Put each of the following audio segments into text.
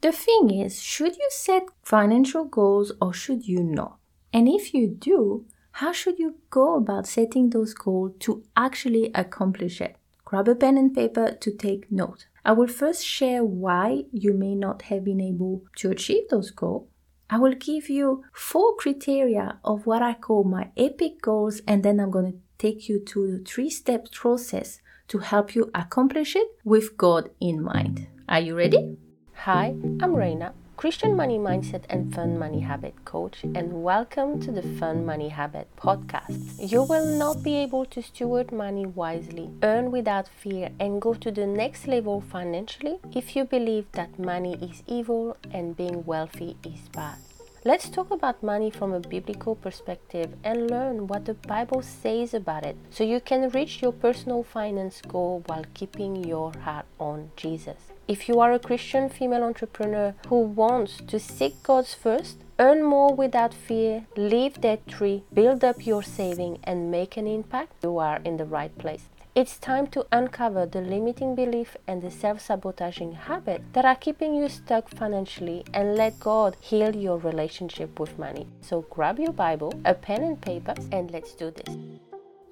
The thing is, should you set financial goals or should you not? And if you do, how should you go about setting those goals to actually accomplish it? Grab a pen and paper to take note. I will first share why you may not have been able to achieve those goals. I will give you four criteria of what I call my epic goals, and then I'm going to take you to the three step process to help you accomplish it with God in mind. Are you ready? Hi, I'm Reina, Christian money mindset and fun money habit coach, and welcome to the Fun Money Habit podcast. You will not be able to steward money wisely, earn without fear, and go to the next level financially if you believe that money is evil and being wealthy is bad. Let's talk about money from a biblical perspective and learn what the Bible says about it so you can reach your personal finance goal while keeping your heart on Jesus. If you are a Christian female entrepreneur who wants to seek God's first, earn more without fear, leave debt free, build up your saving, and make an impact, you are in the right place. It's time to uncover the limiting belief and the self sabotaging habit that are keeping you stuck financially and let God heal your relationship with money. So grab your Bible, a pen and paper, and let's do this.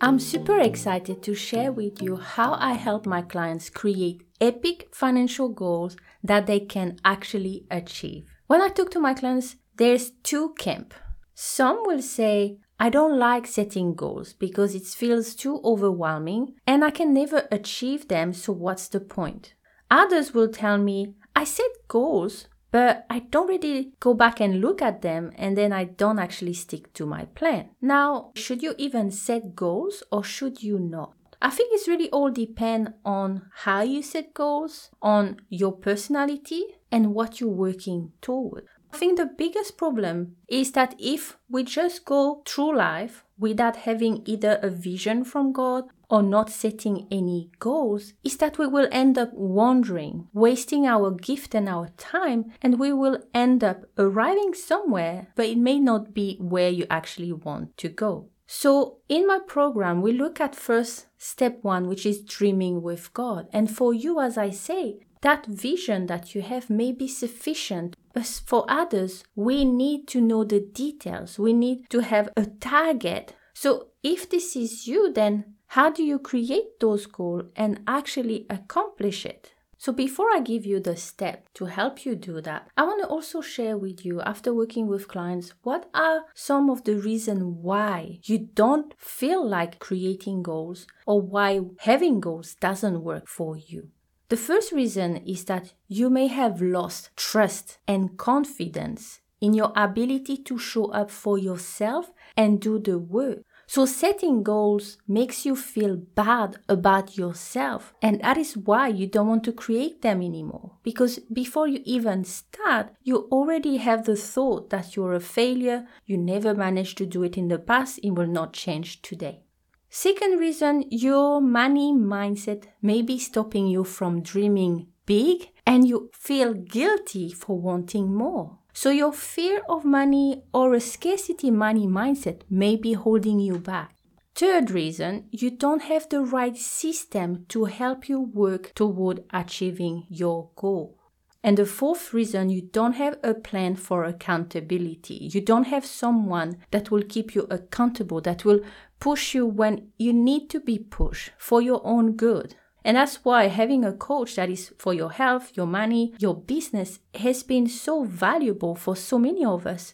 I'm super excited to share with you how I help my clients create epic financial goals that they can actually achieve. When I talk to my clients, there's two camp. Some will say, I don't like setting goals because it feels too overwhelming and I can never achieve them, so what's the point? Others will tell me, I set goals, but I don't really go back and look at them and then I don't actually stick to my plan. Now, should you even set goals or should you not? I think it's really all depend on how you set goals, on your personality and what you're working toward. I think the biggest problem is that if we just go through life without having either a vision from God or not setting any goals, is that we will end up wandering, wasting our gift and our time, and we will end up arriving somewhere, but it may not be where you actually want to go. So, in my program, we look at first step one, which is dreaming with God. And for you, as I say, that vision that you have may be sufficient. But for others, we need to know the details. We need to have a target. So if this is you, then how do you create those goals and actually accomplish it? So before I give you the step to help you do that, I want to also share with you after working with clients what are some of the reasons why you don't feel like creating goals or why having goals doesn't work for you. The first reason is that you may have lost trust and confidence in your ability to show up for yourself and do the work. So setting goals makes you feel bad about yourself. And that is why you don't want to create them anymore. Because before you even start, you already have the thought that you're a failure, you never managed to do it in the past, it will not change today. Second reason, your money mindset may be stopping you from dreaming big and you feel guilty for wanting more. So your fear of money or a scarcity money mindset may be holding you back. Third reason, you don't have the right system to help you work toward achieving your goal. And the fourth reason, you don't have a plan for accountability. You don't have someone that will keep you accountable, that will push you when you need to be pushed for your own good. And that's why having a coach that is for your health, your money, your business has been so valuable for so many of us.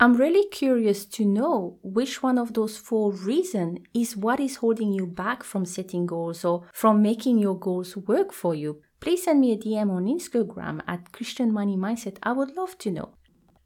I'm really curious to know which one of those four reasons is what is holding you back from setting goals or from making your goals work for you. Please send me a DM on Instagram at Christian Money Mindset. I would love to know.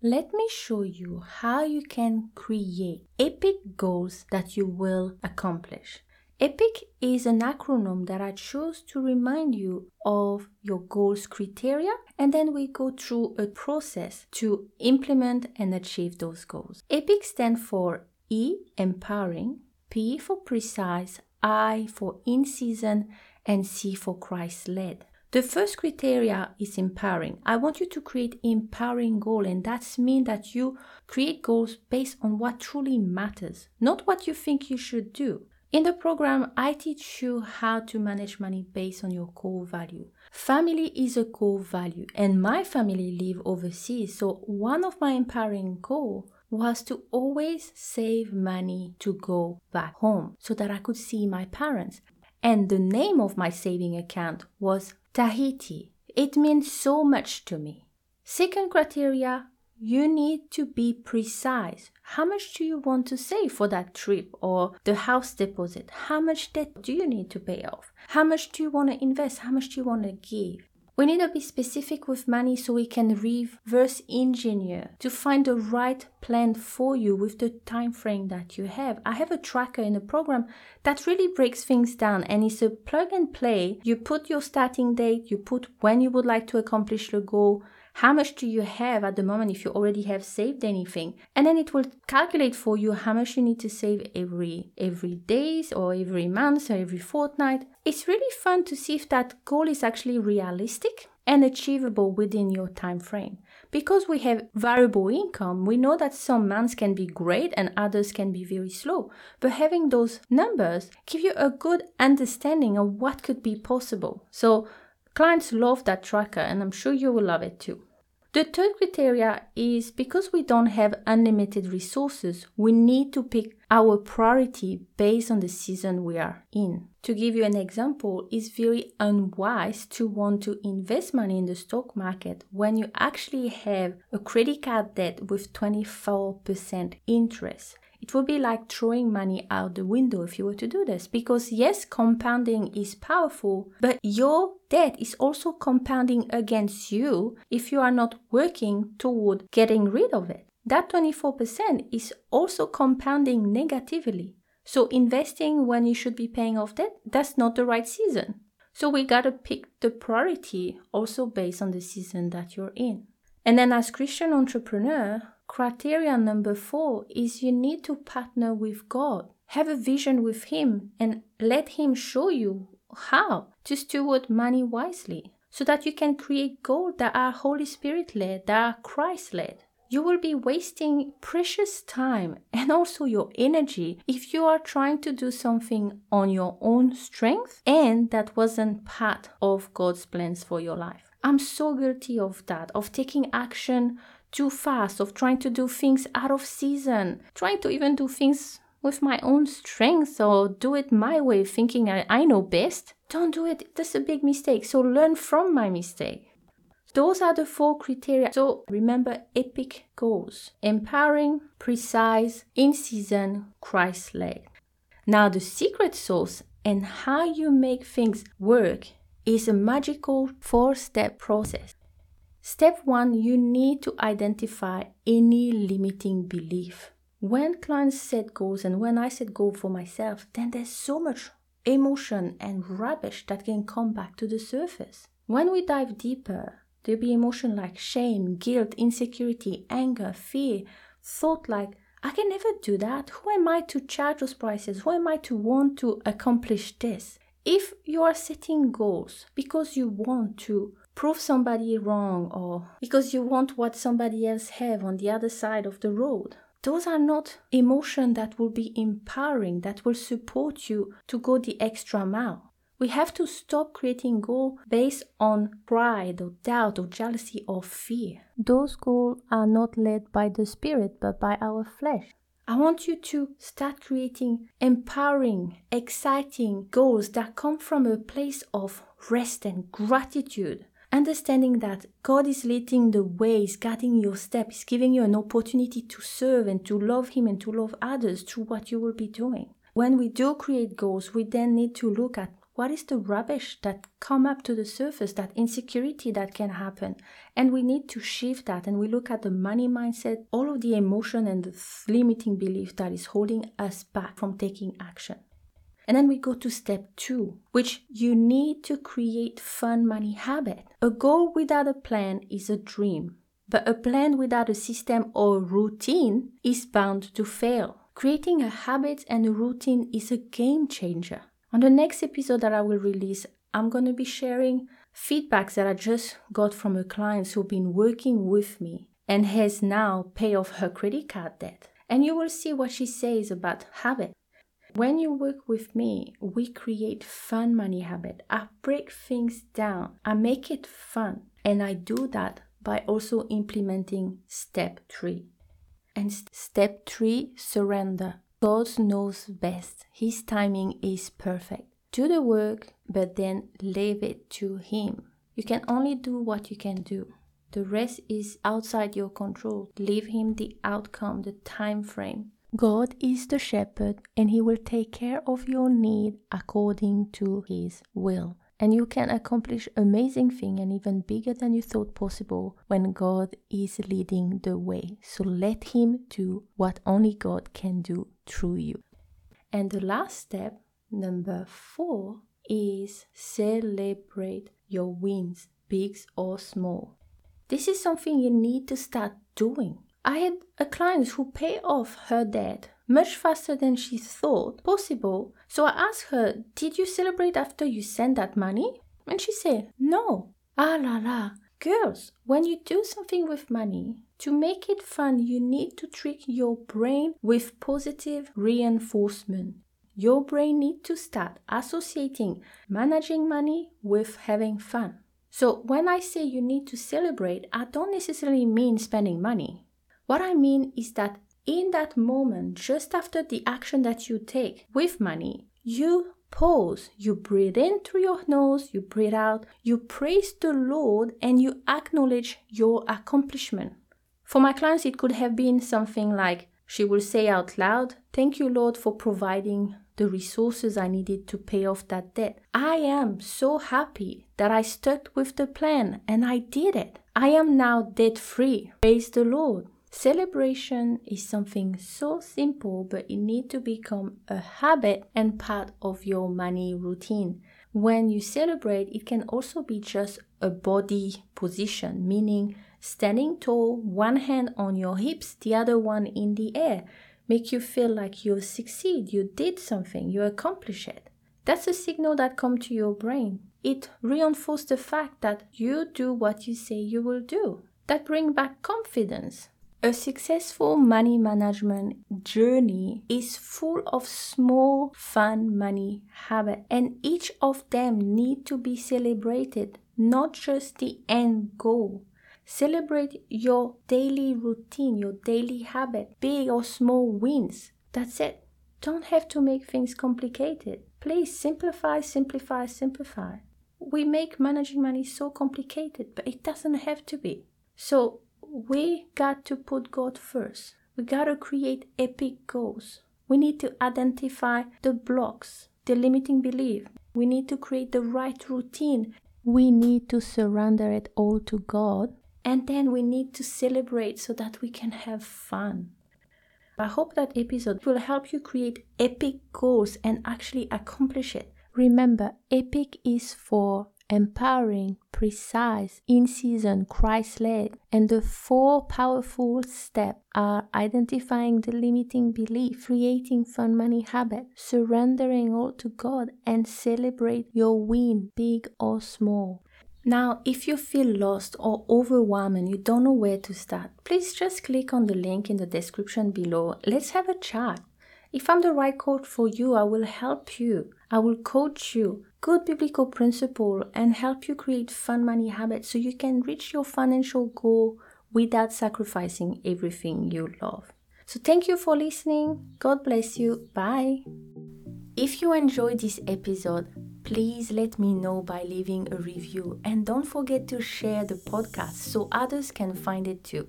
Let me show you how you can create epic goals that you will accomplish. EPIC is an acronym that I chose to remind you of your goals criteria, and then we go through a process to implement and achieve those goals. EPIC stands for E, empowering, P for precise, I for in season, and C for Christ led. The first criteria is empowering. I want you to create empowering goal and that's mean that you create goals based on what truly matters, not what you think you should do. In the program, I teach you how to manage money based on your core value. Family is a core value, and my family live overseas. So, one of my empowering goals was to always save money to go back home so that I could see my parents. And the name of my saving account was Tahiti. It means so much to me. Second criteria you need to be precise. How much do you want to save for that trip or the house deposit? How much debt do you need to pay off? How much do you want to invest? How much do you want to give? We need to be specific with money so we can reverse engineer to find the right plan for you with the time frame that you have. I have a tracker in a program that really breaks things down and it's a plug and play. You put your starting date, you put when you would like to accomplish the goal, how much do you have at the moment if you already have saved anything? And then it will calculate for you how much you need to save every every days or every month or every fortnight. It's really fun to see if that goal is actually realistic and achievable within your time frame. Because we have variable income we know that some months can be great and others can be very slow. But having those numbers give you a good understanding of what could be possible. So clients love that tracker and i'm sure you will love it too the third criteria is because we don't have unlimited resources, we need to pick our priority based on the season we are in. To give you an example, it's very unwise to want to invest money in the stock market when you actually have a credit card debt with 24% interest. It would be like throwing money out the window if you were to do this because, yes, compounding is powerful, but your debt is also compounding against you if you are not working toward getting rid of it. That 24% is also compounding negatively. So, investing when you should be paying off debt, that's not the right season. So, we gotta pick the priority also based on the season that you're in. And then, as Christian entrepreneur, criteria number four is you need to partner with God. Have a vision with Him and let Him show you how to steward money wisely so that you can create goals that are Holy Spirit led, that are Christ led. You will be wasting precious time and also your energy if you are trying to do something on your own strength and that wasn't part of God's plans for your life. I'm so guilty of that, of taking action too fast, of trying to do things out of season, trying to even do things with my own strength or do it my way, thinking I, I know best. Don't do it. That's a big mistake. So learn from my mistake. Those are the four criteria. So remember epic goals empowering, precise, in season, Christ led. Now, the secret sauce and how you make things work is a magical four step process. Step one, you need to identify any limiting belief. When clients set goals and when I set goals for myself, then there's so much emotion and rubbish that can come back to the surface. When we dive deeper, there'll be emotion like shame, guilt, insecurity, anger, fear, thought like, I can never do that. Who am I to charge those prices? Who am I to want to accomplish this? If you are setting goals because you want to prove somebody wrong or because you want what somebody else have on the other side of the road those are not emotions that will be empowering that will support you to go the extra mile we have to stop creating goals based on pride or doubt or jealousy or fear. Those goals are not led by the spirit but by our flesh. I want you to start creating empowering, exciting goals that come from a place of rest and gratitude Understanding that God is leading the way, is guiding your steps, giving you an opportunity to serve and to love Him and to love others through what you will be doing. When we do create goals, we then need to look at what is the rubbish that come up to the surface, that insecurity that can happen. And we need to shift that and we look at the money mindset, all of the emotion and the limiting belief that is holding us back from taking action. And then we go to step two, which you need to create fun money habit. A goal without a plan is a dream, but a plan without a system or routine is bound to fail. Creating a habit and a routine is a game changer. On the next episode that I will release, I'm going to be sharing feedbacks that I just got from a client who've been working with me and has now paid off her credit card debt. And you will see what she says about habit. When you work with me, we create fun money habit. I break things down. I make it fun. And I do that by also implementing step 3. And step 3, surrender. God knows best. His timing is perfect. Do the work, but then leave it to him. You can only do what you can do. The rest is outside your control. Leave him the outcome, the time frame. God is the shepherd and he will take care of your need according to his will. And you can accomplish amazing things and even bigger than you thought possible when God is leading the way. So let him do what only God can do through you. And the last step, number 4, is celebrate your wins, big or small. This is something you need to start doing I had a client who paid off her debt much faster than she thought possible. So I asked her, Did you celebrate after you sent that money? And she said, No. Ah la la. Girls, when you do something with money, to make it fun, you need to trick your brain with positive reinforcement. Your brain needs to start associating managing money with having fun. So when I say you need to celebrate, I don't necessarily mean spending money. What I mean is that in that moment, just after the action that you take with money, you pause, you breathe in through your nose, you breathe out, you praise the Lord, and you acknowledge your accomplishment. For my clients, it could have been something like she will say out loud, Thank you, Lord, for providing the resources I needed to pay off that debt. I am so happy that I stuck with the plan and I did it. I am now debt free. Praise the Lord. Celebration is something so simple, but it needs to become a habit and part of your money routine. When you celebrate, it can also be just a body position, meaning standing tall, one hand on your hips, the other one in the air. Make you feel like you succeed, you did something, you accomplished it. That's a signal that comes to your brain. It reinforces the fact that you do what you say you will do. That brings back confidence. A successful money management journey is full of small fun money habits and each of them need to be celebrated, not just the end goal. Celebrate your daily routine, your daily habit, big or small wins. That's it. Don't have to make things complicated. Please simplify, simplify, simplify. We make managing money so complicated, but it doesn't have to be. So we got to put God first. We got to create epic goals. We need to identify the blocks, the limiting belief. We need to create the right routine. We need to surrender it all to God. And then we need to celebrate so that we can have fun. I hope that episode will help you create epic goals and actually accomplish it. Remember, epic is for empowering, precise, in season, Christ led. And the four powerful steps are identifying the limiting belief, creating fun money habit, surrendering all to God, and celebrate your win, big or small. Now, if you feel lost or overwhelmed and you don't know where to start, please just click on the link in the description below. Let's have a chat. If I'm the right coach for you, I will help you. I will coach you good biblical principle and help you create fun money habits so you can reach your financial goal without sacrificing everything you love. So thank you for listening. God bless you. Bye. If you enjoyed this episode, please let me know by leaving a review and don't forget to share the podcast so others can find it too.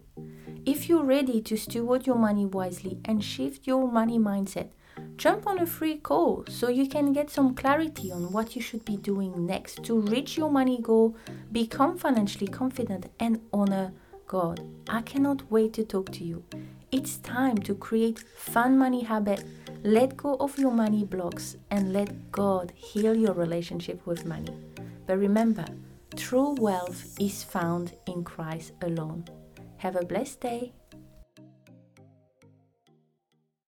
If you're ready to steward your money wisely and shift your money mindset, jump on a free call so you can get some clarity on what you should be doing next to reach your money goal, become financially confident, and honor God. I cannot wait to talk to you. It's time to create fun money habit, let go of your money blocks, and let God heal your relationship with money. But remember, true wealth is found in Christ alone. Have a blessed day.